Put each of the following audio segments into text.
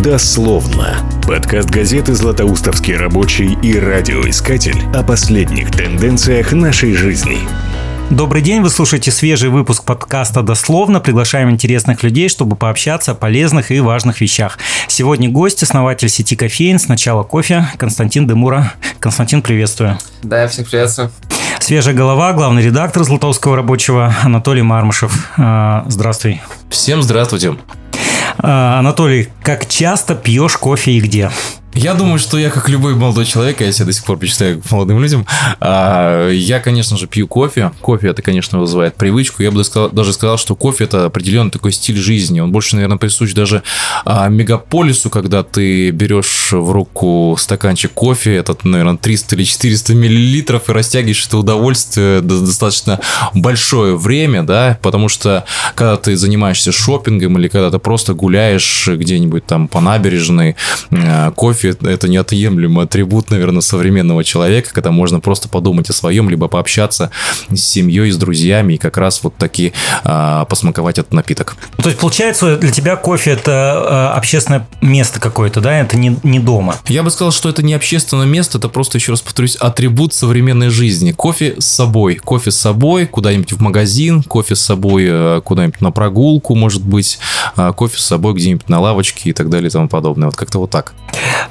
Дословно. Подкаст газеты «Златоустовский рабочий» и радиоискатель о последних тенденциях нашей жизни. Добрый день, вы слушаете свежий выпуск подкаста «Дословно». Приглашаем интересных людей, чтобы пообщаться о полезных и важных вещах. Сегодня гость, основатель сети кофеин «Сначала кофе» Константин Демура. Константин, приветствую. Да, я всех приветствую. Свежая голова, главный редактор Златоустского рабочего Анатолий Мармышев. А, здравствуй. Всем здравствуйте. А, Анатолий, как часто пьешь кофе и где? Я думаю, что я, как любой молодой человек, я себя до сих пор причисляю молодым людям, а, я, конечно же, пью кофе. Кофе это, конечно, вызывает привычку. Я бы даже сказал, что кофе это определенный такой стиль жизни. Он больше, наверное, присущ даже а, мегаполису, когда ты берешь в руку стаканчик кофе, этот, наверное, 300 или 400 миллилитров, и растягиваешь это удовольствие достаточно большое время, да, потому что когда ты занимаешься шопингом или когда ты просто гуляешь где-нибудь там по набережной, а, кофе кофе – это неотъемлемый атрибут, наверное, современного человека, когда можно просто подумать о своем, либо пообщаться с семьей, с друзьями и как раз вот таки а, посмаковать этот напиток. То есть, получается, для тебя кофе – это а, общественное место какое-то, да? Это не, не дома? Я бы сказал, что это не общественное место, это просто, еще раз повторюсь, атрибут современной жизни. Кофе с собой. Кофе с собой куда-нибудь в магазин, кофе с собой э, куда-нибудь на прогулку, может быть, а, кофе с собой где-нибудь на лавочке и так далее и тому подобное. Вот как-то вот так.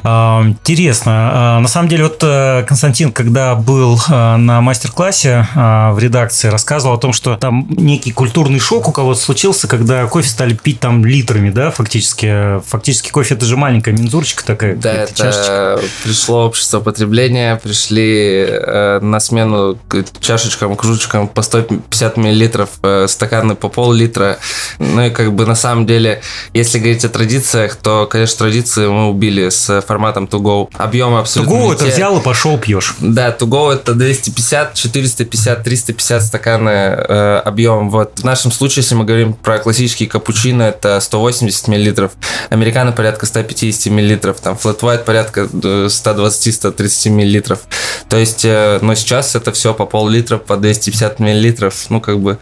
А, интересно. А, на самом деле, вот э, Константин, когда был э, на мастер-классе в редакции, рассказывал о том, что там некий культурный шок у кого-то случился, когда кофе стали пить там литрами, да, фактически. Фактически кофе это же маленькая мензурочка такая. Да, это чашечка. пришло общество потребления, пришли э, на смену чашечкам, кружечкам по 150 миллилитров, стаканы по пол-литра. Ну и как бы на самом деле, если говорить о традициях, то, конечно, традиции мы убили с форматом to go. Объемы абсолютно To go это взял и пошел пьешь. Да, to go это 250, 450, 350 стаканы э, объем. Вот в нашем случае, если мы говорим про классический капучино, это 180 миллилитров. Американо порядка 150 миллилитров. Там flat white порядка 120-130 э, миллилитров. То есть, э, но сейчас это все по пол-литра, по 250 миллилитров. Ну, как бы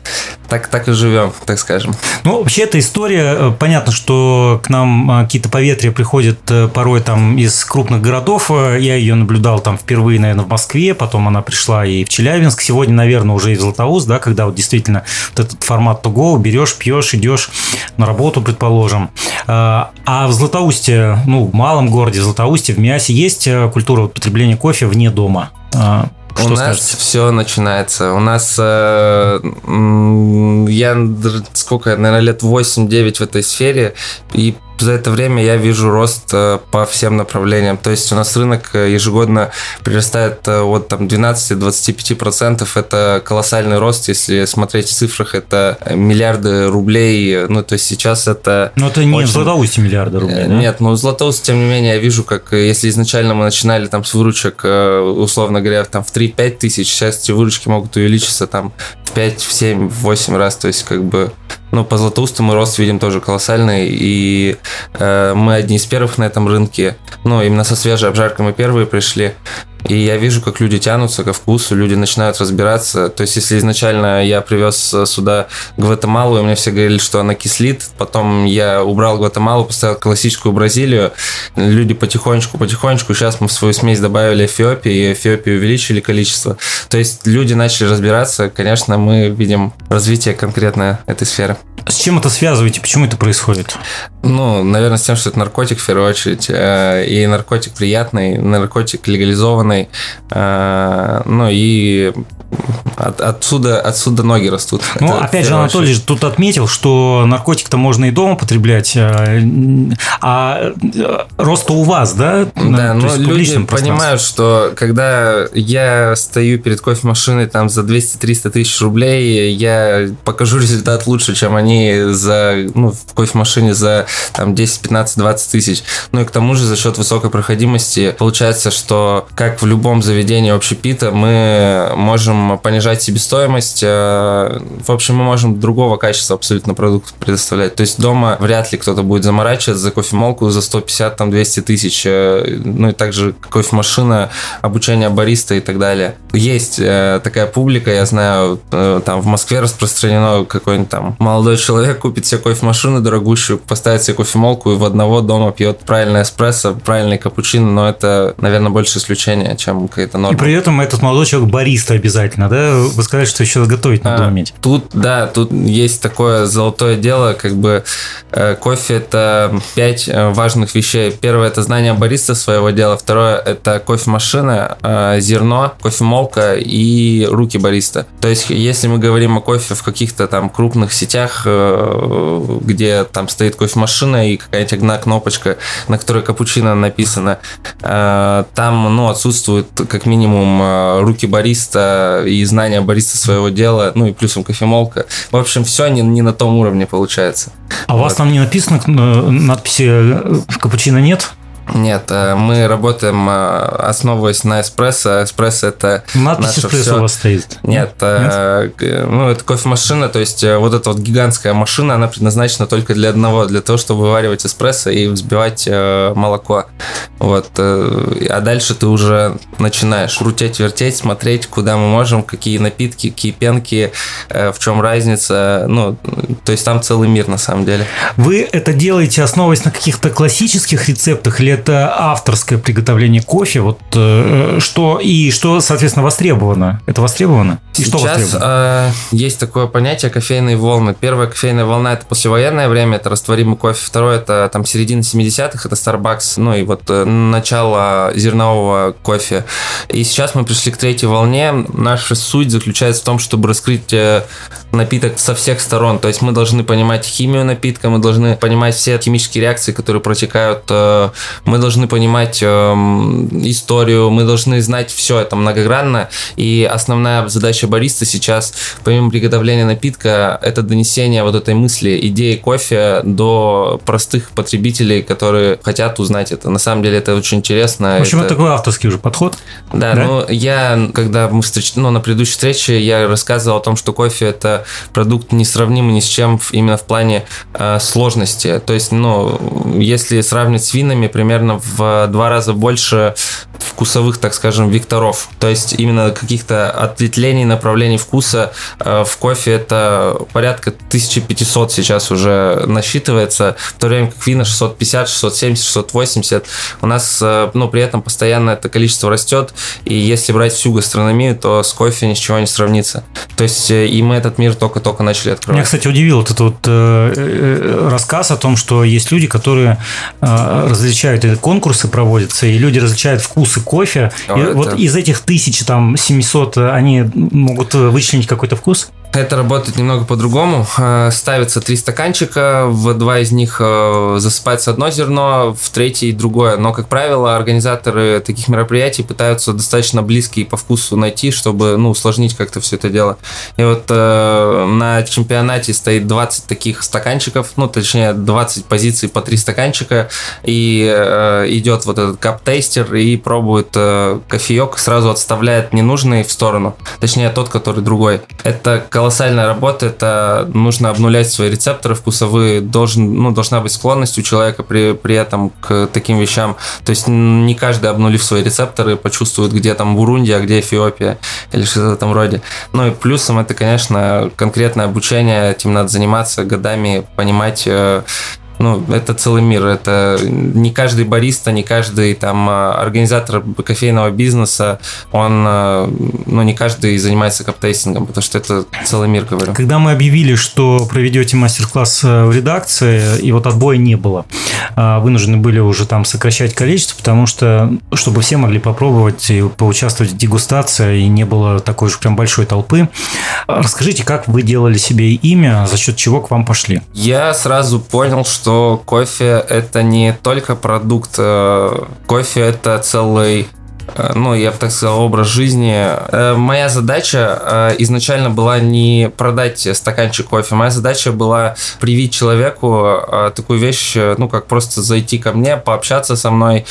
так, так и живем, так скажем. Ну, вообще, эта история, э, понятно, что к нам э, какие-то поветрия приходят порой там из крупных городов. Я ее наблюдал там впервые, наверное, в Москве, потом она пришла и в Челябинск. Сегодня, наверное, уже и в Златоуст, да, когда вот действительно вот этот формат to go, берешь, пьешь, идешь на работу, предположим. А в Златоусте, ну, в малом городе, в Златоусте, в Миасе есть культура потребления кофе вне дома? Что у скажете? нас все начинается. У нас э, я сколько, наверное, лет 8-9 в этой сфере, и за это время я вижу рост э, по всем направлениям. То есть у нас рынок э, ежегодно прирастает э, от там 12-25%. Это колоссальный рост, если смотреть в цифрах, это миллиарды рублей. Ну, то есть сейчас это... Но это не очень... в Златоусте миллиарды рублей, да? Нет, но ну, Златоуст, тем не менее, я вижу, как если изначально мы начинали там с выручек, условно говоря, там в 3-5 тысяч, сейчас эти выручки могут увеличиться там в 5, в 7, в 8 раз. То есть как бы ну, по Златоусту мы рост видим тоже колоссальный, и мы одни из первых на этом рынке. Ну, именно со свежей обжаркой мы первые пришли. И я вижу, как люди тянутся ко вкусу, люди начинают разбираться. То есть, если изначально я привез сюда Гватемалу, и мне все говорили, что она кислит, потом я убрал Гватемалу, поставил классическую Бразилию, люди потихонечку-потихонечку, сейчас мы в свою смесь добавили Эфиопию, и Эфиопию увеличили количество. То есть, люди начали разбираться, конечно, мы видим развитие конкретно этой сферы. С чем это связываете? Почему это происходит? Ну, наверное, с тем, что это наркотик в первую очередь. Э, и наркотик приятный, наркотик легализованный. Э, ну и от, отсюда, отсюда ноги растут. Ну, Это опять же, Анатолий же тут отметил, что наркотик-то можно и дома потреблять, а, а рост у вас, да? Да, но люди понимают, что когда я стою перед кофемашиной там за 200-300 тысяч рублей, я покажу результат лучше, чем они за, ну, в кофемашине за там 10, 15, 20 тысяч. Ну и к тому же за счет высокой проходимости получается, что как в любом заведении общепита мы можем можем понижать себестоимость. Э, в общем, мы можем другого качества абсолютно продукт предоставлять. То есть дома вряд ли кто-то будет заморачиваться за кофемолку за 150-200 тысяч. Э, ну и также кофемашина, обучение бариста и так далее. Есть такая публика, я знаю, там в Москве распространено какой-нибудь там молодой человек купит себе кофемашину дорогущую, поставит себе кофемолку и в одного дома пьет правильный эспрессо, правильный капучино, но это, наверное, больше исключение, чем какая-то норма. И при этом этот молодой человек бариста обязательно, да? Вы сказали, что еще готовить надо а, уметь. Тут, да, тут есть такое золотое дело, как бы э, кофе это пять э, важных вещей. Первое это знание бариста своего дела, второе это кофемашина, э, зерно, кофемолка и руки бариста. То есть, если мы говорим о кофе в каких-то там крупных сетях, э, где там стоит кофемашина и какая-нибудь одна кнопочка, на которой капучино написано, э, там, ну, отсутствует как минимум э, руки бариста и знания бариста своего дела, ну и плюсом кофемолка. В общем, все не, не на том уровне получается. А вот. у вас там не написано, надписи в капучино нет? Нет, э, мы работаем, э, основываясь на эспрессо. Эспрессо это Надпись эспрессо все. у вас стоит? Нет, э, Нет? ну это кофемашина, то есть вот эта вот гигантская машина, она предназначена только для одного, для того, чтобы вываривать эспрессо и взбивать молоко. Вот. А дальше ты уже начинаешь крутить, вертеть, смотреть, куда мы можем, какие напитки, какие пенки, в чем разница. Ну, то есть там целый мир на самом деле. Вы это делаете, основываясь на каких-то классических рецептах или это авторское приготовление кофе, вот э, что и что, соответственно, востребовано. Это востребовано? И Сейчас что востребовано? Э, есть такое понятие кофейные волны. Первая кофейная волна это послевоенное время, это растворимый кофе. Второе это там середина 70-х, это Starbucks, ну и вот начало зернового кофе. И сейчас мы пришли к третьей волне. Наша суть заключается в том, чтобы раскрыть э, напиток со всех сторон. То есть мы должны понимать химию напитка, мы должны понимать все химические реакции, которые протекают э, мы должны понимать э, историю, мы должны знать все это многогранно. И основная задача бариста сейчас, помимо приготовления напитка, это донесение вот этой мысли, идеи кофе до простых потребителей, которые хотят узнать это. На самом деле это очень интересно. В общем, это, это такой авторский уже подход. Да, да? ну я, когда мы встреч... ну, на предыдущей встрече, я рассказывал о том, что кофе это продукт несравнимый ни с чем именно в плане э, сложности. То есть, ну, если сравнивать с винами, примерно в два раза больше вкусовых, так скажем, векторов. То есть именно каких-то ответвлений, направлений вкуса э, в кофе это порядка 1500 сейчас уже насчитывается, в то время как вина 650, 670, 680. У нас, э, ну, при этом постоянно это количество растет, и если брать всю гастрономию, то с кофе ничего не сравнится. То есть э, и мы этот мир только-только начали открывать. Меня, кстати, удивил этот вот рассказ о том, что есть люди, которые различают, и конкурсы проводятся, и люди различают вкусы кофе. А и это... вот из этих тысяч, там, 700, они могут вычленить какой-то вкус? Это работает немного по-другому. Э, ставится три стаканчика, в два из них э, засыпается одно зерно, в третий другое. Но, как правило, организаторы таких мероприятий пытаются достаточно близкие по вкусу найти, чтобы ну, усложнить как-то все это дело. И вот э, на чемпионате стоит 20 таких стаканчиков, ну, точнее, 20 позиций по три стаканчика, и э, идет вот этот кап-тестер и пробует э, кофеек, сразу отставляет ненужный в сторону, точнее, тот, который другой. Это колоссальная работа, это нужно обнулять свои рецепторы вкусовые, должен, ну, должна быть склонность у человека при, при этом к таким вещам. То есть не каждый, обнулив свои рецепторы, почувствует, где там Бурунди, а где Эфиопия или что-то в этом роде. Ну и плюсом это, конечно, конкретное обучение, этим надо заниматься годами, понимать э, ну, это целый мир. Это не каждый бариста, не каждый там а, организатор кофейного бизнеса, он, а, ну, не каждый занимается каптейстингом, потому что это целый мир, говорю. Когда мы объявили, что проведете мастер-класс э, в редакции, и вот отбоя не было, а, вынуждены были уже там сокращать количество, потому что, чтобы все могли попробовать и поучаствовать в дегустации, и не было такой уж прям большой толпы. Расскажите, как вы делали себе имя, за счет чего к вам пошли? Я сразу понял, что что кофе это не только продукт, э, кофе это целый э, ну, я бы так сказал, образ жизни. Э, моя задача изначально была не продать стаканчик кофе. Моя задача была привить человеку такую вещь, ну, как просто зайти ко мне, пообщаться со мной,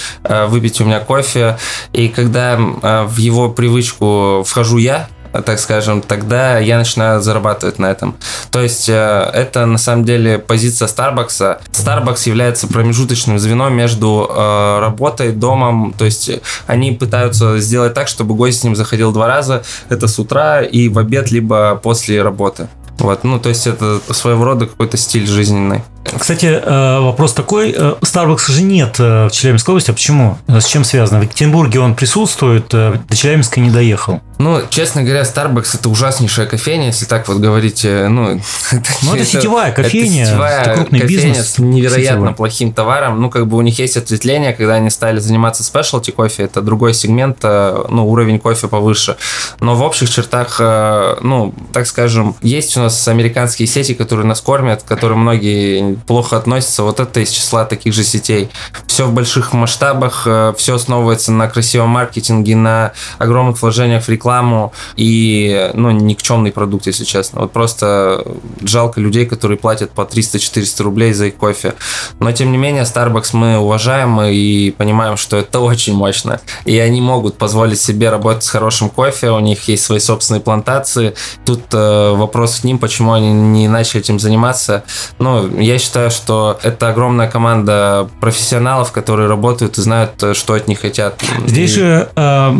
выпить у меня кофе. И когда в его привычку вхожу я, так скажем, тогда я начинаю зарабатывать на этом. То есть э, это на самом деле позиция Starbucks. Starbucks является промежуточным звеном между э, работой, домом. То есть они пытаются сделать так, чтобы гость с ним заходил два раза. Это с утра и в обед, либо после работы. Вот, ну, то есть это своего рода какой-то стиль жизненный. Кстати, э, вопрос такой. Э, Starbucks же нет э, в Челябинской области. А почему? С чем связано? В Екатеринбурге он присутствует, до Челябинска не доехал. Ну, честно говоря, Starbucks это ужаснейшая кофейня, если так вот говорить. Ну, это, ну, это, это сетевая кофейня, это, сетевая это крупный кофейня бизнес. с невероятно сетевой. плохим товаром. Ну, как бы у них есть ответвление, когда они стали заниматься спешлти кофе, это другой сегмент, ну, уровень кофе повыше. Но в общих чертах, ну, так скажем, есть у нас американские сети, которые нас кормят, которые многие плохо относятся. Вот это из числа таких же сетей. Все в больших масштабах, э, все основывается на красивом маркетинге, на огромных вложениях в рекламу и, ну, никчемный продукт, если честно. Вот просто жалко людей, которые платят по 300-400 рублей за их кофе. Но, тем не менее, Starbucks мы уважаем и понимаем, что это очень мощно. И они могут позволить себе работать с хорошим кофе, у них есть свои собственные плантации. Тут э, вопрос к ним, почему они не начали этим заниматься. Ну, я считаю, считаю, что это огромная команда профессионалов, которые работают и знают, э, что от них хотят. Здесь и... же, э,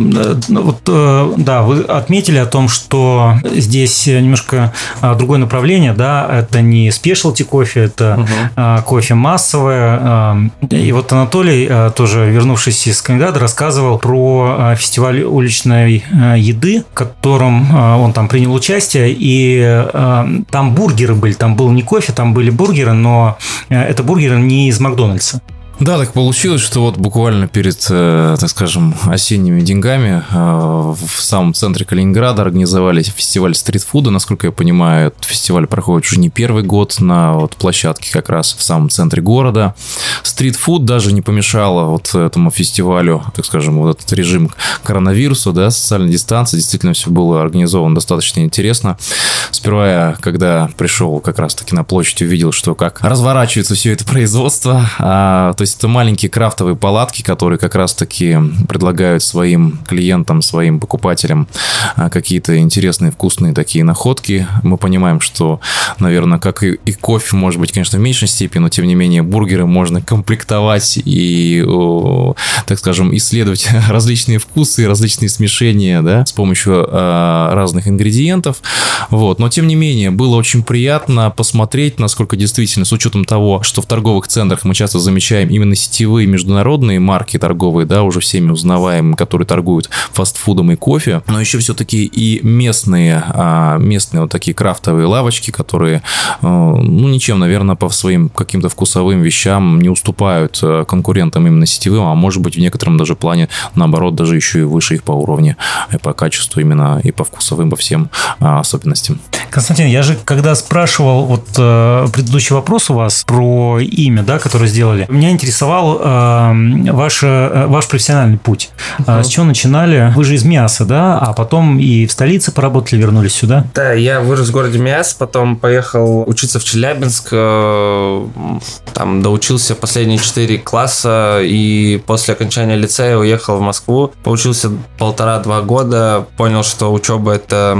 ну, вот, э, да, вы отметили о том, что здесь немножко э, другое направление, да, это не спешлти кофе, это угу. э, кофе массовое. Э, и вот Анатолий, э, тоже вернувшись из Калининграда, рассказывал про э, фестиваль уличной э, еды, в котором э, он там принял участие, и э, там бургеры были, там был не кофе, там были бургеры, но Э, это бургер не из Макдональдса. Да, так получилось, что вот буквально перед, э, так скажем, осенними деньгами э, в самом центре Калининграда организовали фестиваль стритфуда. Насколько я понимаю, этот фестиваль проходит уже не первый год на вот площадке как раз в самом центре города. Стритфуд даже не помешало вот этому фестивалю, так скажем, вот этот режим коронавируса, да, социальной дистанции. Действительно, все было организовано достаточно интересно. Сперва я, когда пришел как раз-таки на площадь, увидел, что как разворачивается все это производство. А, то есть это маленькие крафтовые палатки, которые как раз-таки предлагают своим клиентам, своим покупателям а, какие-то интересные, вкусные такие находки. Мы понимаем, что, наверное, как и, и кофе, может быть, конечно, в меньшей степени, но тем не менее бургеры можно комплектовать и, так скажем, исследовать различные вкусы, различные смешения, да, с помощью э, разных ингредиентов. Вот. Но, тем не менее, было очень приятно посмотреть, насколько действительно, с учетом того, что в торговых центрах мы часто замечаем именно сетевые международные марки торговые, да, уже всеми узнаваемые, которые торгуют фастфудом и кофе, но еще все-таки и местные, а, местные вот такие крафтовые лавочки, которые, а, ну, ничем, наверное, по своим каким-то вкусовым вещам не уступают а, конкурентам именно сетевым, а может быть в некотором даже плане, наоборот, даже еще и выше их по уровню, и по качеству именно, и по вкусовым, по всем особенностям. Константин, я же когда спрашивал вот э, предыдущий вопрос у вас про имя, да, которое сделали, меня интересовал э, ваш, ваш профессиональный путь. Uh-huh. С чего начинали? Вы же из Миаса, да? А потом и в столице поработали, вернулись сюда? Да, я вырос в городе Миас, потом поехал учиться в Челябинск, э, там доучился последние четыре класса, и после окончания лицея уехал в Москву. Поучился полтора-два года, понял, что учеба это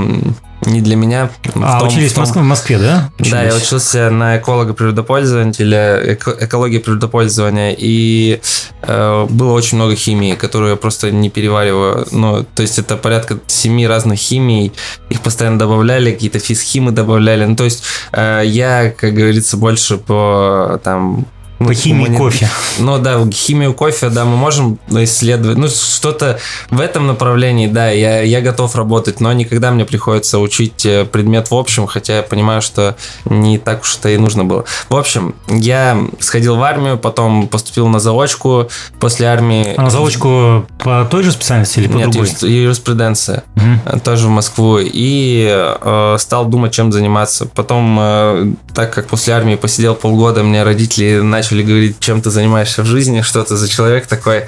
не для меня. А, том, учились в, том... в Москве, да? Учились. Да, я учился на эколога природопользователя, эко, экологии природопользования, и э, было очень много химии, которую я просто не перевариваю. Ну, то есть это порядка семи разных химий, их постоянно добавляли, какие-то физхимы добавляли. Ну, то есть э, я, как говорится, больше по там по химии мы, кофе. Ну да, химию кофе, да, мы можем исследовать. Ну, что-то в этом направлении, да, я, я готов работать, но никогда мне приходится учить э, предмет в общем, хотя я понимаю, что не так уж это и нужно было. В общем, я сходил в армию, потом поступил на заочку после армии. А на заочку по той же специальности или по Нет, другой? юриспруденция. Угу. Тоже в Москву. И э, стал думать, чем заниматься. Потом, э, так как после армии посидел полгода, мне родители начали начали говорить, чем ты занимаешься в жизни, что ты за человек такой.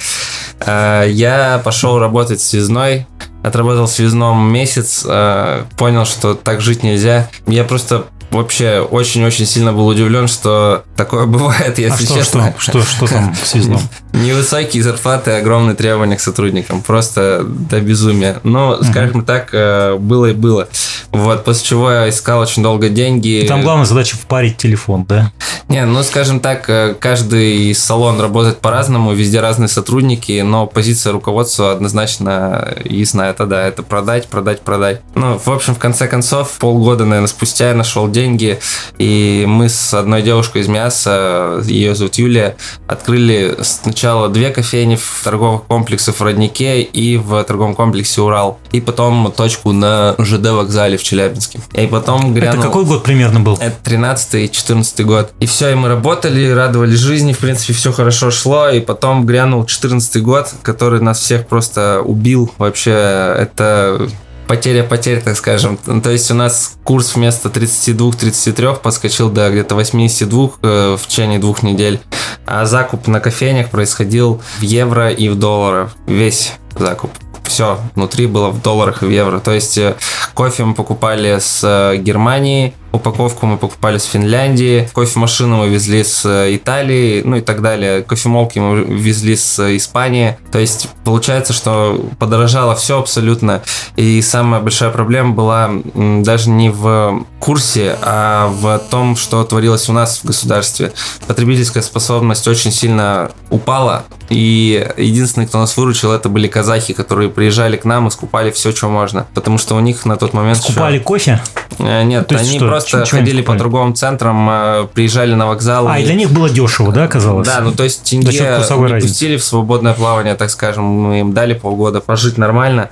Э, я пошел работать связной, отработал связном месяц, э, понял, что так жить нельзя. Я просто вообще очень-очень сильно был удивлен, что такое бывает, если а что, честно. Что, что, что там в связном? Невысокие зарплаты, огромные требования к сотрудникам. Просто до безумия. Но, скажем так, э, было и было. Вот, после чего я искал очень долго деньги. И там главная задача впарить телефон, да? Не, ну, скажем так, э, каждый салон работает по-разному, везде разные сотрудники, но позиция руководства однозначно ясна. Это да, это продать, продать, продать. Ну, в общем, в конце концов, полгода, наверное, спустя я нашел деньги, и мы с одной девушкой из мяса, ее зовут Юлия, открыли сначала две кофейни в торговых комплексах в Роднике и в торговом комплексе Урал. И потом точку на ЖД вокзале в Челябинске. И потом грянул... Это какой год примерно был? Это 13 и 14 год. И все, и мы работали, радовались жизни, в принципе, все хорошо шло. И потом грянул 14 год, который нас всех просто убил. Вообще, это потеря потерь, так скажем. То есть у нас курс вместо 32-33 подскочил до где-то 82 э, в течение двух недель. А закуп на кофейнях происходил в евро и в долларах. Весь закуп все внутри было в долларах и в евро. То есть э, кофе мы покупали с э, Германии, упаковку мы покупали с Финляндии, кофемашину мы везли с э, Италии, ну и так далее. Кофемолки мы везли с Испании. То есть получается, что подорожало все абсолютно. И самая большая проблема была даже не в курсе, а в том, что творилось у нас в государстве. Потребительская способность очень сильно упала. И единственный, кто нас выручил, это были казахи, которые приезжали к нам и скупали все, что можно. Потому что у них на тот момент... Скупали еще... кофе? Э, нет, То они что? Просто Чего ходили по торговым центрам, э, приезжали на вокзал. А, и для них было дешево, да, казалось? Да, ну то есть тенге не разницы. пустили в свободное плавание, так скажем, мы им дали полгода пожить нормально.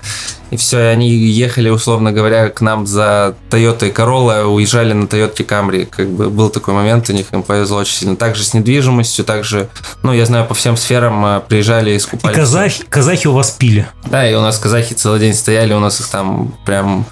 И все, и они ехали, условно говоря, к нам за Toyota Corolla, уезжали на Toyota Camry. Как бы был такой момент, у них им повезло очень сильно. Также с недвижимостью, также, ну, я знаю, по всем сферам э, приезжали и И скупали. казахи, казахи у вас пили. Да, и у нас казахи целый день стояли, у нас их там прям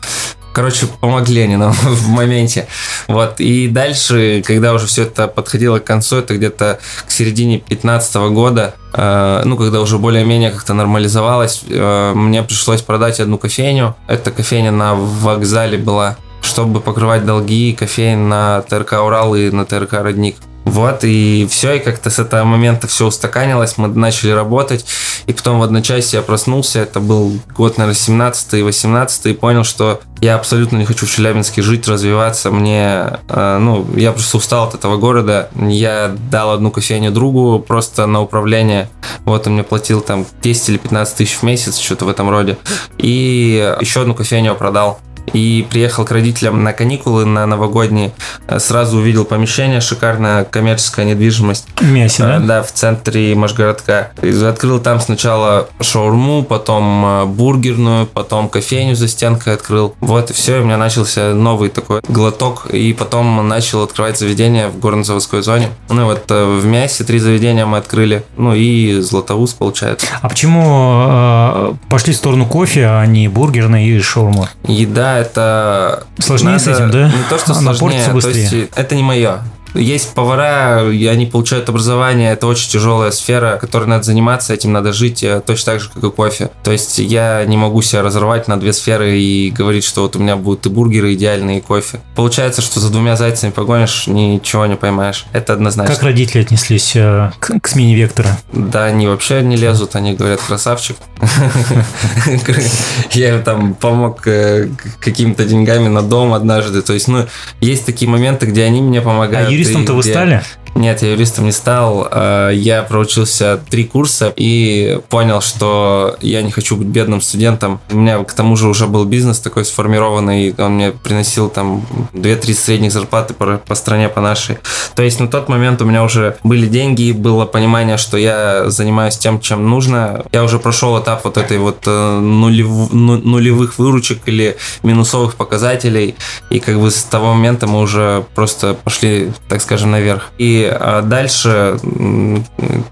Короче, помогли они нам в моменте. Вот. И дальше, когда уже все это подходило к концу, это где-то к середине 2015 года, э, ну, когда уже более-менее как-то нормализовалось, э, мне пришлось продать одну кофейню. Эта кофейня на вокзале была, чтобы покрывать долги кофейн на ТРК «Урал» и на ТРК «Родник». Вот, и все, и как-то с этого момента все устаканилось, мы начали работать, и потом в одночасье я проснулся, это был год, наверное, 17 и 18 и понял, что я абсолютно не хочу в Челябинске жить, развиваться, мне, э, ну, я просто устал от этого города, я дал одну кофейню другу просто на управление, вот он мне платил там 10 или 15 тысяч в месяц, что-то в этом роде, и еще одну кофейню продал, и приехал к родителям на каникулы на новогодние. Сразу увидел помещение, шикарная коммерческая недвижимость. В мясе, Э, да? Да, в центре Машгородка. И Открыл там сначала шаурму, потом э, бургерную, потом кофейню за стенкой открыл. Вот и все, у меня начался новый такой глоток. И потом начал открывать заведения в горно-заводской зоне. Ну и вот э, в Мясе три заведения мы открыли. Ну и Златоуст получается. А почему э, пошли в сторону кофе, а не бургерной и шаурма? Еда это... Сложнее с этим, да? Не то, что Она сложнее, то есть это не мое. Есть повара, и они получают образование, это очень тяжелая сфера, которой надо заниматься, этим надо жить, э, точно так же, как и кофе. То есть я не могу себя разорвать на две сферы и говорить, что вот у меня будут и бургеры идеальные, и кофе. Получается, что за двумя зайцами погонишь, ничего не поймаешь. Это однозначно. Как родители отнеслись э, к, к смене вектора? Да, они вообще не лезут, они говорят, красавчик. Я им там помог э, какими-то деньгами на дом однажды. То есть, ну, есть такие моменты, где они мне А помогают. Юристом-то вы стали? Нет, я юристом не стал. Э, Я проучился три курса и понял, что я не хочу быть бедным студентом. У меня к тому же уже был бизнес такой сформированный, он мне приносил там 2-3 средних зарплаты по, по стране, по нашей. То есть на тот момент у меня уже были деньги, было понимание, что я занимаюсь тем, чем нужно. Я уже прошел этап вот этой вот э, нулев- ну- нулевых выручек или минусовых показателей. И как бы с того момента мы уже просто пошли, так скажем, наверх. И а, дальше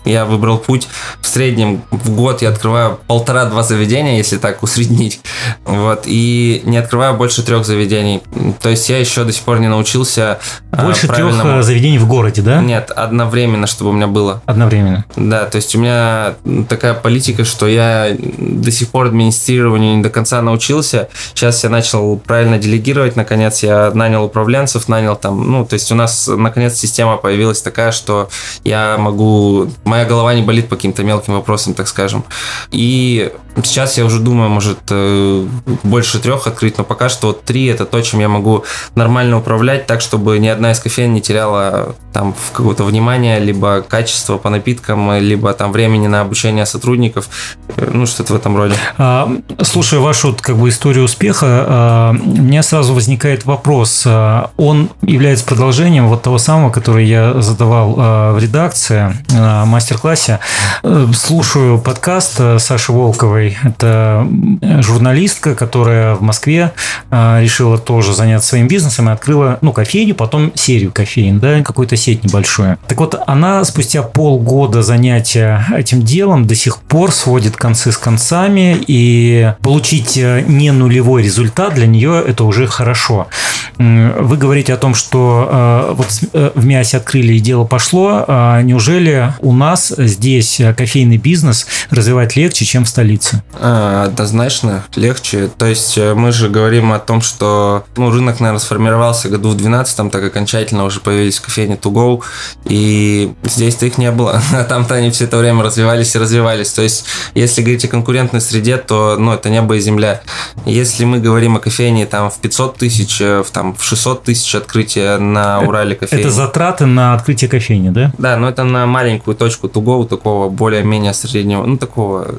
Я выбрал путь. В среднем в год я открываю полтора-два заведения, если так усреднить. Вот. И не открываю больше трех заведений. То есть я еще до сих пор не научился а, Больше трех правильному- э, заведений в городе, да? Нет, одновременно, чтобы у меня было. Одновременно. Да, то есть у меня такая политика, что я до сих пор администрированию не до конца научился. Сейчас я начал правильно делегировать, наконец я нанял управленцев, нанял там, ну, то есть у нас наконец система появилась такая, что я могу, моя голова не болит по каким-то мелким вопросам, так скажем. И сейчас я уже думаю, может, э, больше трех открыть, но пока что вот три это то, чем я могу нормально управлять, так, чтобы ни одна из кофеин не теряла там какого-то внимания, либо качество по напиткам, либо там времени на обучение сотрудников, э, ну, что-то в этом роде. А, Слушая вашу как бы историю успеха, а, у меня сразу возникает вопрос. А, Он является продолжением вот того самого, который я задавал в редакции мастер-классе. Э, Слушаю подкаст Саши Волковой. Это м, журналистка, которая в Москве а, решила тоже заняться своим бизнесом и открыла, ну, кофейню, потом серию кофеин, да, какую-то сеть небольшую. Так вот, она спустя полгода занятия этим делом до сих пор сводит концы с концами, и получить э, не нулевой результат для нее это уже хорошо. Вы говорите о том, что э, вот э, в Мясе открыли и дело пошло. А Неужели у нас здесь кофейный бизнес развивать легче, чем в столице? А, Однозначно легче. То есть э, мы же говорим о том, что ну, рынок, наверное, сформировался году в 12 так окончательно уже появились кофейни to go, и здесь-то их не было. А там-то они все это время развивались и развивались. То есть, если говорить о конкурентной среде, то ну, это небо и земля. Если мы говорим о кофейне там в 500 тысяч, э, в, там, в 600 тысяч открытия на Урале кофейни. Это затраты на открытие кофейни, да? Да, но это на маленькую точку тугого, такого более-менее среднего, ну такого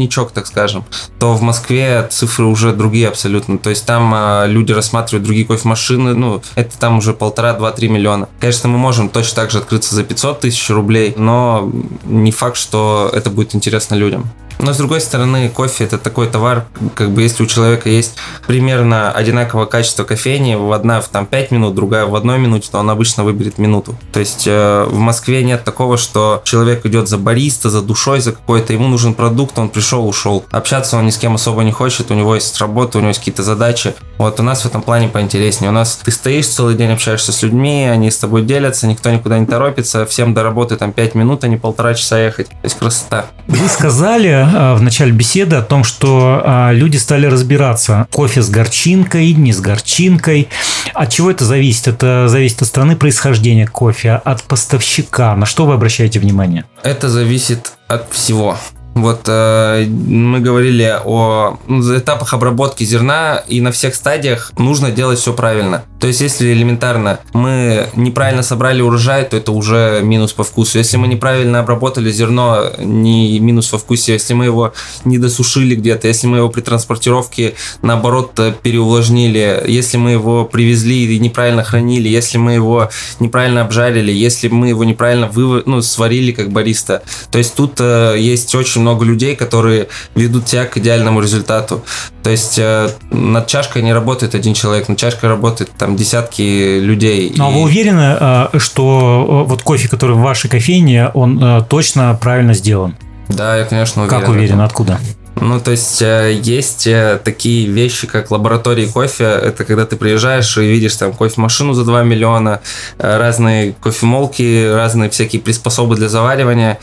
среднячок, так скажем, то в Москве цифры уже другие абсолютно. То есть там а, люди рассматривают другие кофемашины, ну это там уже полтора, два, три миллиона. Конечно, мы можем точно так же открыться за 500 тысяч рублей, но не факт, что это будет интересно людям. Но с другой стороны, кофе это такой товар, как бы если у человека есть примерно одинаковое качество кофейни, в одна в там 5 минут, другая в одной минуте, то он обычно выберет минуту. То есть э, в Москве нет такого, что человек идет за бариста, за душой, за какой-то, ему нужен продукт, он пришел, ушел. Общаться он ни с кем особо не хочет, у него есть работа, у него есть какие-то задачи. Вот у нас в этом плане поинтереснее. У нас ты стоишь целый день, общаешься с людьми, они с тобой делятся, никто никуда не торопится, всем до работы там 5 минут, а не полтора часа ехать. То есть красота. Вы сказали в начале беседы о том, что а, люди стали разбираться, кофе с горчинкой, не с горчинкой. От чего это зависит? Это зависит от страны происхождения кофе, от поставщика. На что вы обращаете внимание? Это зависит от всего. Вот э, мы говорили о этапах обработки зерна, и на всех стадиях нужно делать все правильно. То есть, если элементарно мы неправильно собрали урожай, то это уже минус по вкусу. Если мы неправильно обработали зерно, не минус по вкусу. Если мы его не досушили где-то, если мы его при транспортировке наоборот переувлажнили, если мы его привезли и неправильно хранили, если мы его неправильно обжарили, если мы его неправильно вывы, ну, сварили как бариста. То есть тут э, есть очень много людей, которые ведут тебя к идеальному результату. То есть э, над чашкой не работает один человек, над чашкой работает там десятки людей. Ну, а И- вы уверены, а, что э, вот кофе, который в вашей кофейне, он э, точно правильно сделан? Да, я, конечно, уверен. Как уверен? Откуда? Ну, то есть э, есть э, такие вещи, как лаборатории кофе. Это когда ты приезжаешь и видишь там кофемашину за 2 миллиона, э, разные кофемолки, разные всякие приспособы для заваривания.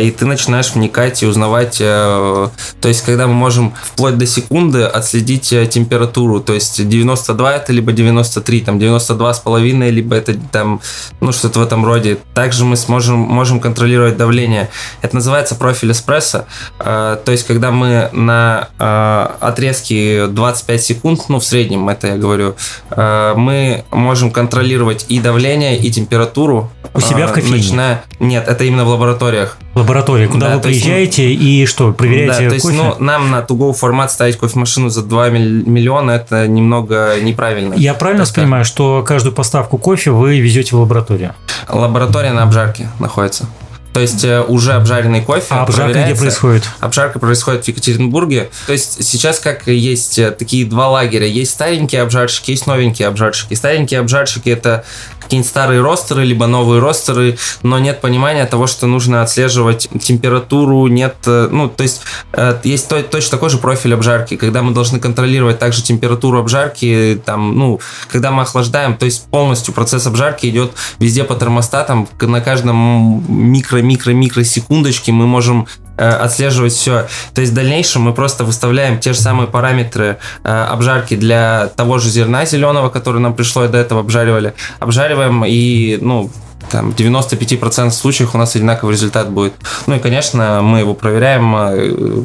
И ты начинаешь вникать и узнавать. То есть, когда мы можем вплоть до секунды отследить температуру. То есть 92 это либо 93, там 92 с половиной, либо это там, ну, что-то в этом роде. Также мы сможем, можем контролировать давление. Это называется профиль эспрессо. То есть, когда мы на э, отрезке 25 секунд, ну, в среднем, это я говорю, э, мы можем контролировать и давление, и температуру. У себя в э, кофейне? Начиная... Нет, это именно в лабораториях. Лаборатория, куда Да, вы то есть, ну, приезжаете и что, проверяете да, то есть, кофе? ну, нам на to-go формат ставить кофемашину за 2 миль- миллиона, это немного неправильно. Я правильно так. понимаю, что каждую поставку кофе вы везете в лабораторию? Лаборатория на обжарке находится. То есть э, уже обжаренный кофе А обжарка где происходит? Обжарка происходит в Екатеринбурге. То есть сейчас как есть э, такие два лагеря. Есть старенькие обжарщики, есть новенькие обжарщики. Старенькие обжарщики это какие-нибудь старые ростеры, либо новые ростеры, но нет понимания того, что нужно отслеживать температуру, нет, э, ну, то есть э, есть точно такой же профиль обжарки, когда мы должны контролировать также температуру обжарки, там, ну, когда мы охлаждаем, то есть полностью процесс обжарки идет везде по термостатам, на каждом микро-микро-микро секундочке мы можем отслеживать все. То есть в дальнейшем мы просто выставляем те же самые параметры обжарки для того же зерна зеленого, который нам пришло и до этого обжаривали. Обжариваем и, ну, там 95% случаев у нас одинаковый результат будет. Ну и, конечно, мы его проверяем э,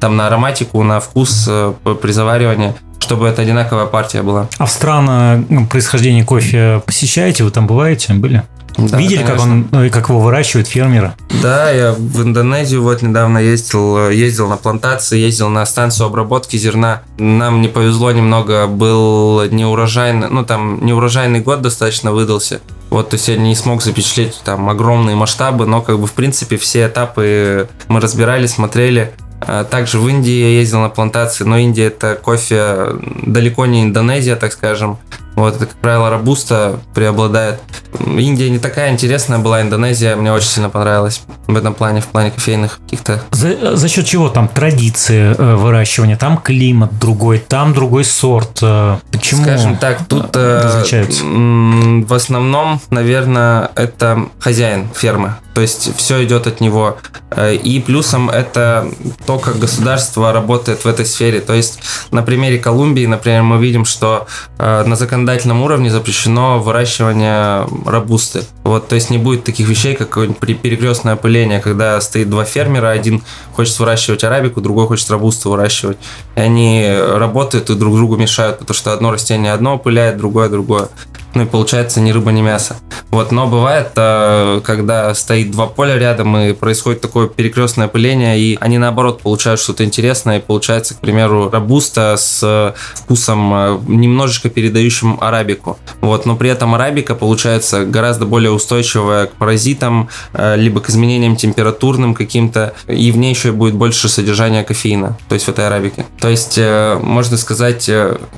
там на ароматику, на вкус э, при заваривании чтобы это одинаковая партия была. А в страны ну, происхождения кофе посещаете? Вы там бываете? Были? Да, Видели, конечно. как он, ну, как его выращивают фермеры? Да, я в Индонезию вот недавно ездил, ездил на плантации, ездил на станцию обработки зерна. Нам не повезло немного, был неурожайный, ну там неурожайный год достаточно выдался. Вот, то есть я не смог запечатлеть там огромные масштабы, но как бы в принципе все этапы мы разбирали, смотрели. А также в Индии я ездил на плантации, но Индия это кофе далеко не Индонезия, так скажем. Вот, это, как правило, рабуста преобладает. Индия не такая интересная была, Индонезия мне очень сильно понравилась в этом плане, в плане кофейных каких-то. За, за счет чего там традиции э, выращивания, там климат другой, там другой сорт. Э, почему? Скажем так, тут э, в основном, наверное, это хозяин фермы. То есть все идет от него. Э, и плюсом это то, как государство работает в этой сфере. То есть на примере Колумбии, например, мы видим, что э, на законодательном законодательном уровне запрещено выращивание рабусты. Вот, то есть не будет таких вещей, как перекрестное опыление, когда стоит два фермера, один хочет выращивать арабику, другой хочет рабусту выращивать. И они работают и друг другу мешают, потому что одно растение одно опыляет, другое другое ну и получается ни рыба, ни мясо. Вот, но бывает, э, когда стоит два поля рядом и происходит такое перекрестное опыление, и они наоборот получают что-то интересное, и получается, к примеру, рабуста с вкусом э, немножечко передающим арабику. Вот, но при этом арабика получается гораздо более устойчивая к паразитам, э, либо к изменениям температурным каким-то, и в ней еще будет больше содержания кофеина, то есть в этой арабике. То есть, можно сказать,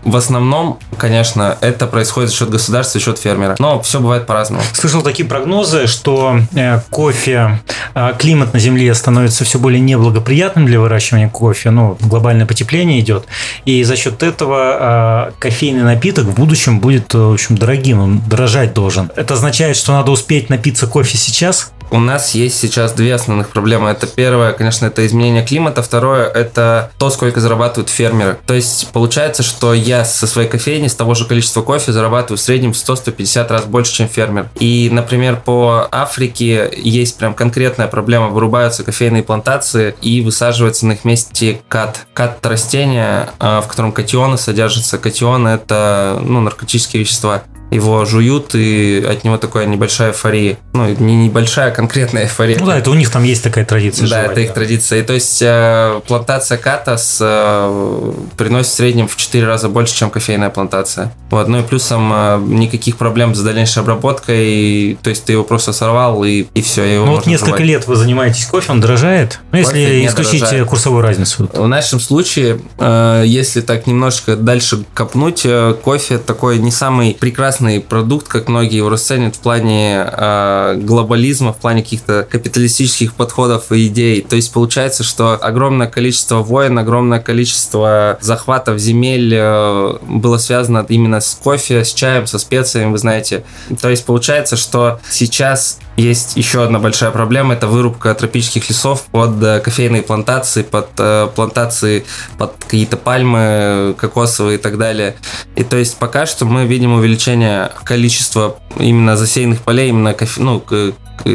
в основном, конечно, это происходит за счет государства, за счет фермера. Но все бывает по-разному. Слышал такие прогнозы, что э, кофе, э, климат на Земле становится все более неблагоприятным для выращивания кофе, ну, глобальное потепление идет, и за счет этого э, кофейный напиток в будущем будет, в общем, дорогим, он дорожать должен. Это означает, что надо успеть напиться кофе сейчас, у нас есть сейчас две основных проблемы. Это первое, конечно, это изменение климата. Второе, это то, сколько зарабатывают фермеры. То есть получается, что я со своей кофейни с того же количества кофе зарабатываю в среднем в 100-150 раз больше, чем фермер. И, например, по Африке есть прям конкретная проблема. Вырубаются кофейные плантации и высаживается на их месте кат. Кат – это растение, а, в котором катионы содержатся. Катионы – это ну, наркотические вещества его жуют, и от него такая небольшая эйфория. Ну, не небольшая, а конкретная эйфория. Ну да, это у них там есть такая традиция. Да, жевать, это их да. традиция. И то есть э, плантация катас э, приносит в среднем в 4 раза больше, чем кофейная плантация. Вот, ну и плюсом э, никаких проблем с дальнейшей обработкой, и, то есть ты его просто сорвал, и, и все, его Ну вот несколько жевать. лет вы занимаетесь кофе, он дорожает? Ну, если исключить дорожает. курсовую разницу. В нашем случае, э, если так немножко дальше копнуть, э, кофе такой не самый прекрасный прекрасный продукт, как многие его расценивают в плане э, глобализма, в плане каких-то капиталистических подходов и идей. То есть получается, что огромное количество войн, огромное количество захватов земель э, было связано именно с кофе, с чаем, со специями, вы знаете. То есть получается, что сейчас есть еще одна большая проблема, это вырубка тропических лесов под э, кофейные плантации, под э, плантации, под какие-то пальмы кокосовые и так далее. И то есть пока что мы видим увеличение количества именно засеянных полей, именно кофе, ну,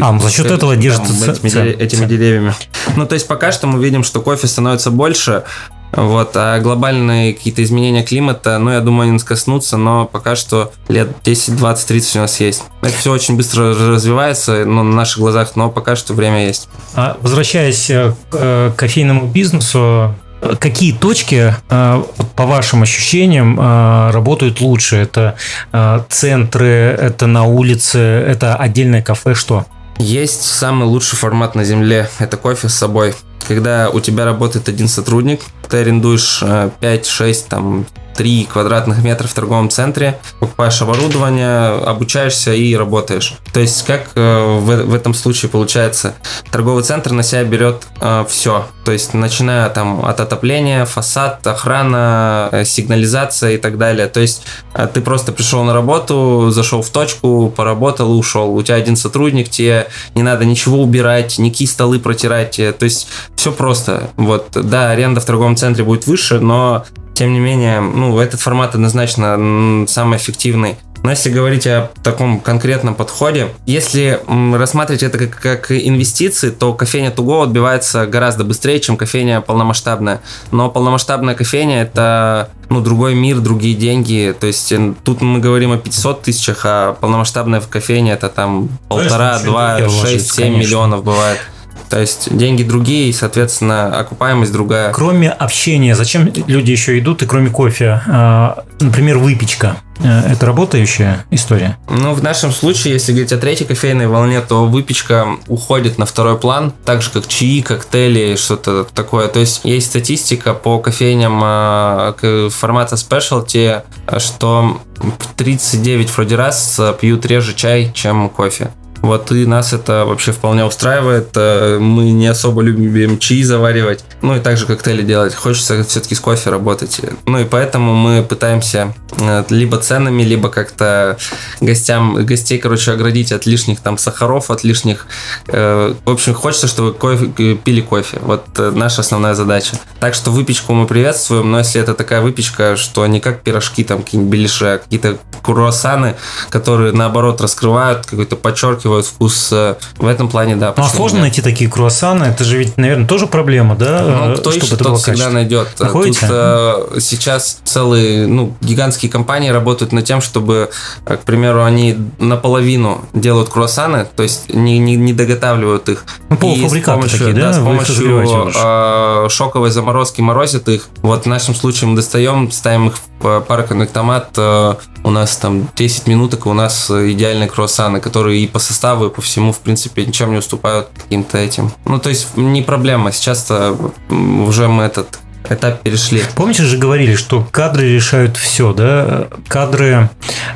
а, ну, за счет этого держится этими, этими деревьями. Ну, то есть пока что мы видим, что кофе становится больше, вот, а глобальные какие-то изменения климата, ну, я думаю, они нас коснутся, но пока что лет 10, 20, 30 у нас есть. Это все очень быстро развивается ну, на наших глазах, но пока что время есть. А возвращаясь э, к э, кофейному бизнесу, Какие точки, э, по вашим ощущениям, работают лучше? Это центры, это на улице, это отдельное кафе, что? Есть самый лучший формат на Земле. Это кофе с собой когда у тебя работает один сотрудник, ты арендуешь 5-6 э, там 3 квадратных метра в торговом центре, покупаешь оборудование, обучаешься и работаешь. То есть как э, в, в этом случае получается, торговый центр на себя берет э, все, то есть начиная там от отопления, фасад, охрана, э, сигнализация и так далее. То есть э, ты просто пришел на работу, зашел в точку, поработал и ушел. У тебя один сотрудник, тебе не надо ничего убирать, никакие столы протирать. То есть все просто. Вот, да, аренда в торговом центре будет выше, но тем не менее, ну, этот формат однозначно самый эффективный. Но если говорить о таком конкретном подходе, если рассматривать это как, как инвестиции, то кофейня Туго отбивается гораздо быстрее, чем кофейня полномасштабная. Но полномасштабная кофейня это ну, другой мир, другие деньги. То есть тут мы говорим о 500 тысячах, а полномасштабная кофейня это там полтора, два, шесть, семь миллионов бывает. То есть деньги другие, и, соответственно, окупаемость другая. Кроме общения, зачем люди еще идут, и кроме кофе? А, например, выпечка. Э, это работающая история? Ну, в нашем случае, если говорить о третьей кофейной волне, то выпечка уходит на второй план, так же как чаи, коктейли, что-то такое. То есть есть статистика по кофейням э, формата specialty, что 39 вроде раз пьют реже чай, чем кофе. Вот и нас это вообще вполне устраивает. Э, мы не особо любим чаи заваривать. Ну и также коктейли делать. Хочется все-таки с кофе работать. Ну и поэтому мы пытаемся э, либо ценами, либо как-то гостям, гостей, короче, оградить от лишних там сахаров, от лишних... Э, в общем, хочется, чтобы кофе, пили кофе. Вот наша основная задача. Так что выпечку мы приветствуем, но если это такая выпечка, что не как пирожки, там какие-нибудь беляши, а какие-то круассаны, которые наоборот раскрывают, какой-то подчеркивают подчеркивают вкус. Э, в этом плане, да. Ну, а сложно нет. найти такие круассаны? Это же ведь, наверное, тоже проблема, да? Ну, кто Чтобы ищет, тот всегда найдет. Находите? Тут э, сейчас целые, ну, гигантские компании работают над тем, чтобы, э, к примеру, они наполовину делают круассаны, то есть не, не, не доготавливают их. Ну, помощью, такие, да? да с помощью э, шоковой заморозки морозят их. Вот в нашем случае мы достаем, ставим их в пароконнектомат, э, у нас там 10 минуток, и у нас идеальные круассаны, которые и по составу составы по всему, в принципе, ничем не уступают каким-то этим. Ну, то есть, не проблема. Сейчас-то уже мы этот этап перешли. Помните же говорили, что кадры решают все, да? Кадры,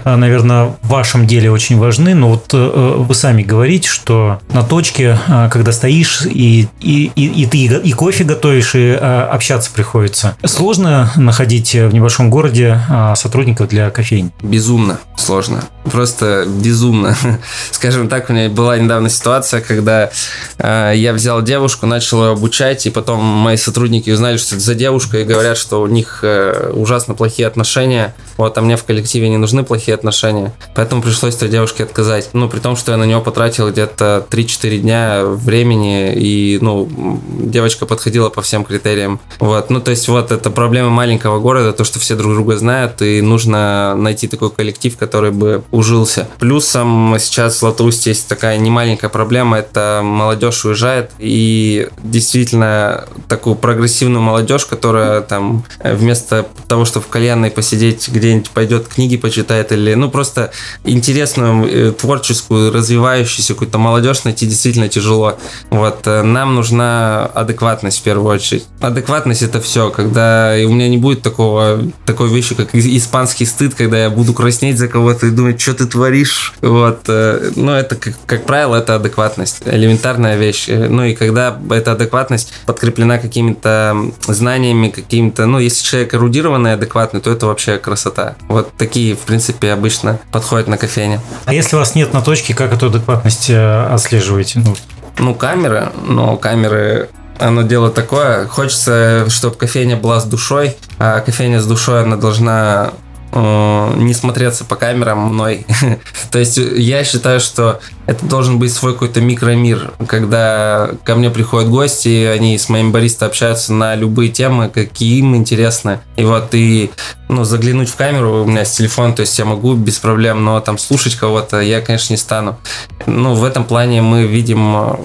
э, наверное, в вашем деле очень важны, но вот э, вы сами говорите, что на точке, э, когда стоишь и, и, и, и ты и кофе готовишь, и общаться приходится. Сложно находить в небольшом городе сотрудников для кофейни? Безумно сложно. Просто безумно. Скажем так, у меня была недавно ситуация, когда я взял девушку, начал ее обучать, и потом мои сотрудники узнали, что это за девушка и говорят, что у них э, ужасно плохие отношения. Вот, а мне в коллективе не нужны плохие отношения. Поэтому пришлось этой девушке отказать. Ну, при том, что я на нее потратил где-то 3-4 дня времени, и, ну, девочка подходила по всем критериям. Вот, ну, то есть, вот, это проблема маленького города, то, что все друг друга знают, и нужно найти такой коллектив, который бы ужился. Плюсом сейчас в Златоусте есть такая немаленькая проблема, это молодежь уезжает, и действительно такую прогрессивную молодежь, которая там э, вместо того, чтобы в кальянной посидеть где-нибудь пойдет книги почитает или ну просто интересную, э, творческую, развивающуюся какую-то молодежь найти действительно тяжело. Вот э, нам нужна адекватность в первую очередь. Адекватность это все, когда у меня не будет такого такой вещи, как испанский стыд, когда я буду краснеть за кого-то и думать, что ты творишь. Вот, ну это как, как правило это адекватность, элементарная вещь. Ну и когда эта адекватность подкреплена какими-то знаниями какими-то, ну, если человек эрудированный, адекватный, то это вообще красота. Вот такие, в принципе, обычно подходят на кофейне. А если у вас нет на точке, как эту адекватность э, отслеживаете? Ну, ну камеры, но камеры оно дело такое. Хочется, чтобы кофейня была с душой, а кофейня с душой, она должна не смотреться по камерам мной. То есть я считаю, что это должен быть свой какой-то микромир, когда ко мне приходят гости, они с моим бариста общаются на любые темы, какие им интересны. И вот и ну, заглянуть в камеру у меня с телефона, то есть я могу без проблем, но там слушать кого-то я, конечно, не стану. Ну, в этом плане мы видим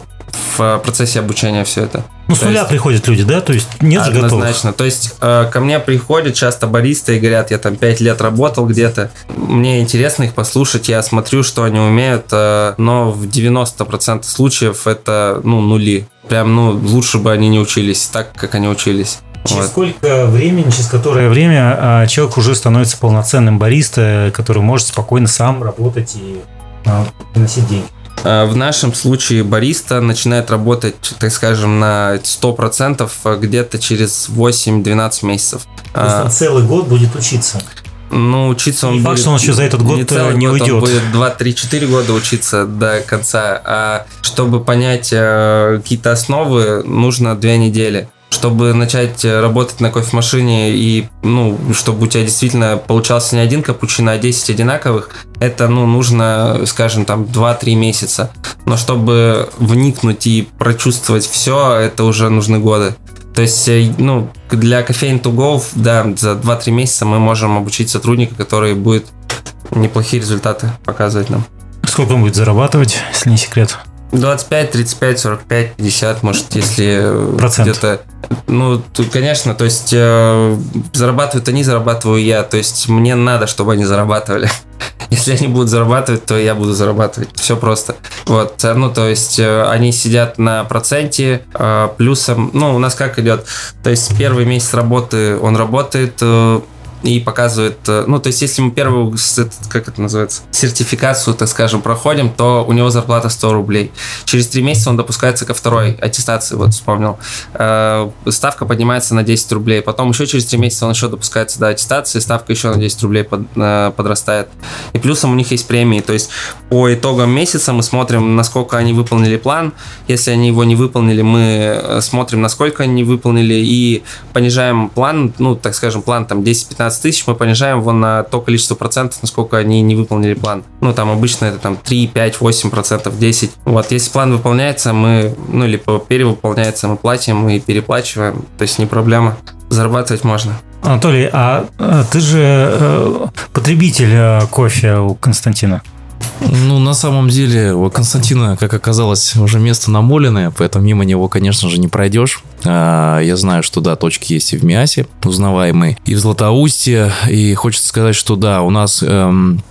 в процессе обучения все это. Ну, с нуля есть, приходят люди, да? То есть нет же готовых? Однозначно. То есть э, ко мне приходят часто баристы и говорят, я там 5 лет работал где-то. Мне интересно их послушать, я смотрю, что они умеют, э, но в 90% случаев это, ну, нули. Прям, ну, лучше бы они не учились так, как они учились. Через вот. сколько времени, через которое время а, человек уже становится полноценным бариста, который может спокойно сам работать и а, приносить деньги? А, в нашем случае бариста начинает работать, так скажем, на 100% где-то через 8-12 месяцев. То есть он целый год будет учиться? Ну, учиться он не будет... факт, что он еще за этот год не, целый не год, уйдет. Он будет 2-3-4 года учиться до конца. А чтобы понять э, какие-то основы, нужно 2 недели чтобы начать работать на кофемашине и, ну, чтобы у тебя действительно получался не один капучино, а 10 одинаковых, это, ну, нужно, скажем, там 2-3 месяца. Но чтобы вникнуть и прочувствовать все, это уже нужны годы. То есть, э, ну, для кофеин to go, да, за 2-3 месяца мы можем обучить сотрудника, который будет неплохие результаты показывать нам. Сколько он будет зарабатывать, если не секрет? 25, 35, 45, 50, может, если Процент. где-то... Ну, тут, конечно, то есть э, зарабатывают они, зарабатываю я. То есть мне надо, чтобы они зарабатывали. Если они будут зарабатывать, то я буду зарабатывать. Все просто. Вот, ну, то есть э, они сидят на проценте, э, плюсом, ну, у нас как идет, то есть первый месяц работы он работает, э, и показывает, э, ну, то есть, если мы первую, как это называется, сертификацию, так скажем, проходим, то у него зарплата 100 рублей. Через три месяца он допускается ко второй аттестации, вот вспомнил. Э, ставка поднимается на 10 рублей. Потом еще через три месяца он еще допускается до аттестации, ставка еще на 10 рублей э, подрастает. И плюсом у них есть премии, то есть по итогам месяца мы смотрим, насколько они выполнили план. Если они его не выполнили, мы смотрим, насколько они выполнили и понижаем план, ну, так скажем, план там 10-15 15 тысяч мы понижаем его на то количество процентов, насколько они не выполнили план. Ну, там обычно это там 3, 5, 8 процентов, 10. Вот, если план выполняется, мы, ну, либо перевыполняется, мы платим и переплачиваем, то есть не проблема. Зарабатывать можно. Анатолий, а, а ты же э, потребитель э, кофе у Константина? Ну, на самом деле, у Константина, как оказалось, уже место намоленное, поэтому мимо него, конечно же, не пройдешь. А, я знаю, что да, точки есть и в Миасе, узнаваемые, и в Златоусте. И хочется сказать, что да, у нас эм,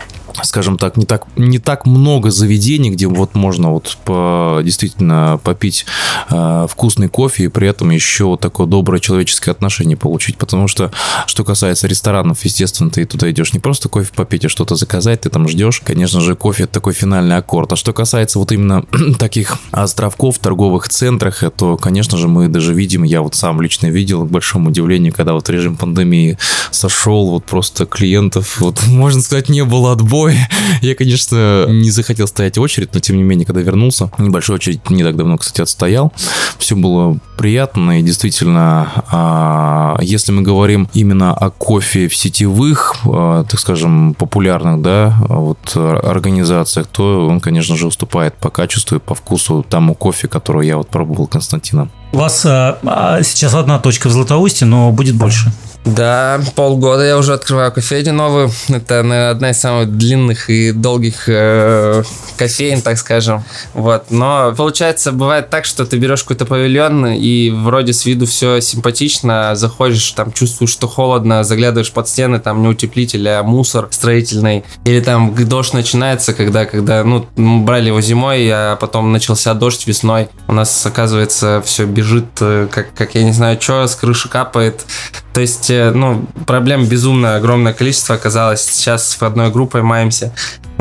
скажем так, не так, не так много заведений, где вот можно вот по, действительно попить э, вкусный кофе и при этом еще вот такое доброе человеческое отношение получить. Потому что, что касается ресторанов, естественно, ты туда идешь не просто кофе попить, а что-то заказать, ты там ждешь. Конечно же, кофе это такой финальный аккорд. А что касается вот именно таких островков торговых центрах, то, конечно же, мы даже видим, я вот сам лично видел, к большому удивлению, когда вот режим пандемии сошел, вот просто клиентов, вот, можно сказать, не было отбоя Ой, я, конечно, не захотел стоять очередь, но тем не менее, когда вернулся, небольшой очередь не так давно, кстати, отстоял. Все было приятно и действительно, а, если мы говорим именно о кофе в сетевых, а, так скажем, популярных, да, вот организациях, то он, конечно же, уступает по качеству и по вкусу тому кофе, который я вот пробовал Константина. У вас а, сейчас одна точка в Златоусте, но будет больше. Да, полгода я уже открываю кофейню новую. Это, наверное, одна из самых длинных и долгих э, кофеин, так скажем. Вот. Но получается, бывает так, что ты берешь какой-то павильон, и вроде с виду все симпатично, заходишь, там чувствуешь, что холодно, заглядываешь под стены, там не утеплитель, а мусор строительный. Или там дождь начинается, когда, когда ну, брали его зимой, а потом начался дождь весной. У нас, оказывается, все бежит, э, как, как я не знаю, что, с крыши капает. То есть, ну, проблем безумно огромное количество оказалось. Сейчас в одной группой маемся.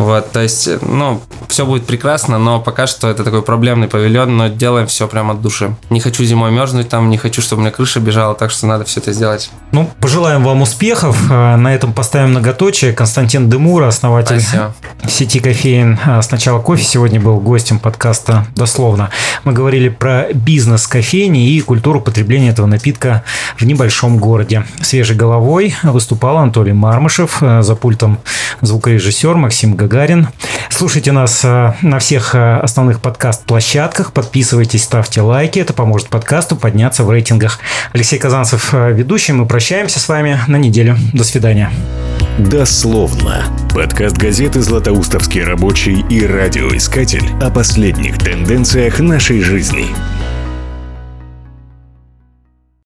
Вот, то есть, ну, все будет прекрасно, но пока что это такой проблемный павильон, но делаем все прямо от души. Не хочу зимой мерзнуть там, не хочу, чтобы у меня крыша бежала, так что надо все это сделать. Ну, пожелаем вам успехов. А, на этом поставим многоточие. Константин Демура, основатель Спасибо. сети кофеин «Сначала кофе», сегодня был гостем подкаста «Дословно». Мы говорили про бизнес кофейни и культуру потребления этого напитка в небольшом городе. Свежей головой выступал Анатолий Мармышев, а, за пультом звукорежиссер Максим Гагарин. Слушайте нас э, на всех э, основных подкаст-площадках. Подписывайтесь, ставьте лайки. Это поможет подкасту подняться в рейтингах. Алексей Казанцев, э, ведущий. Мы прощаемся с вами на неделю. До свидания. Дословно. Подкаст газеты «Златоустовский рабочий» и радиоискатель о последних тенденциях нашей жизни.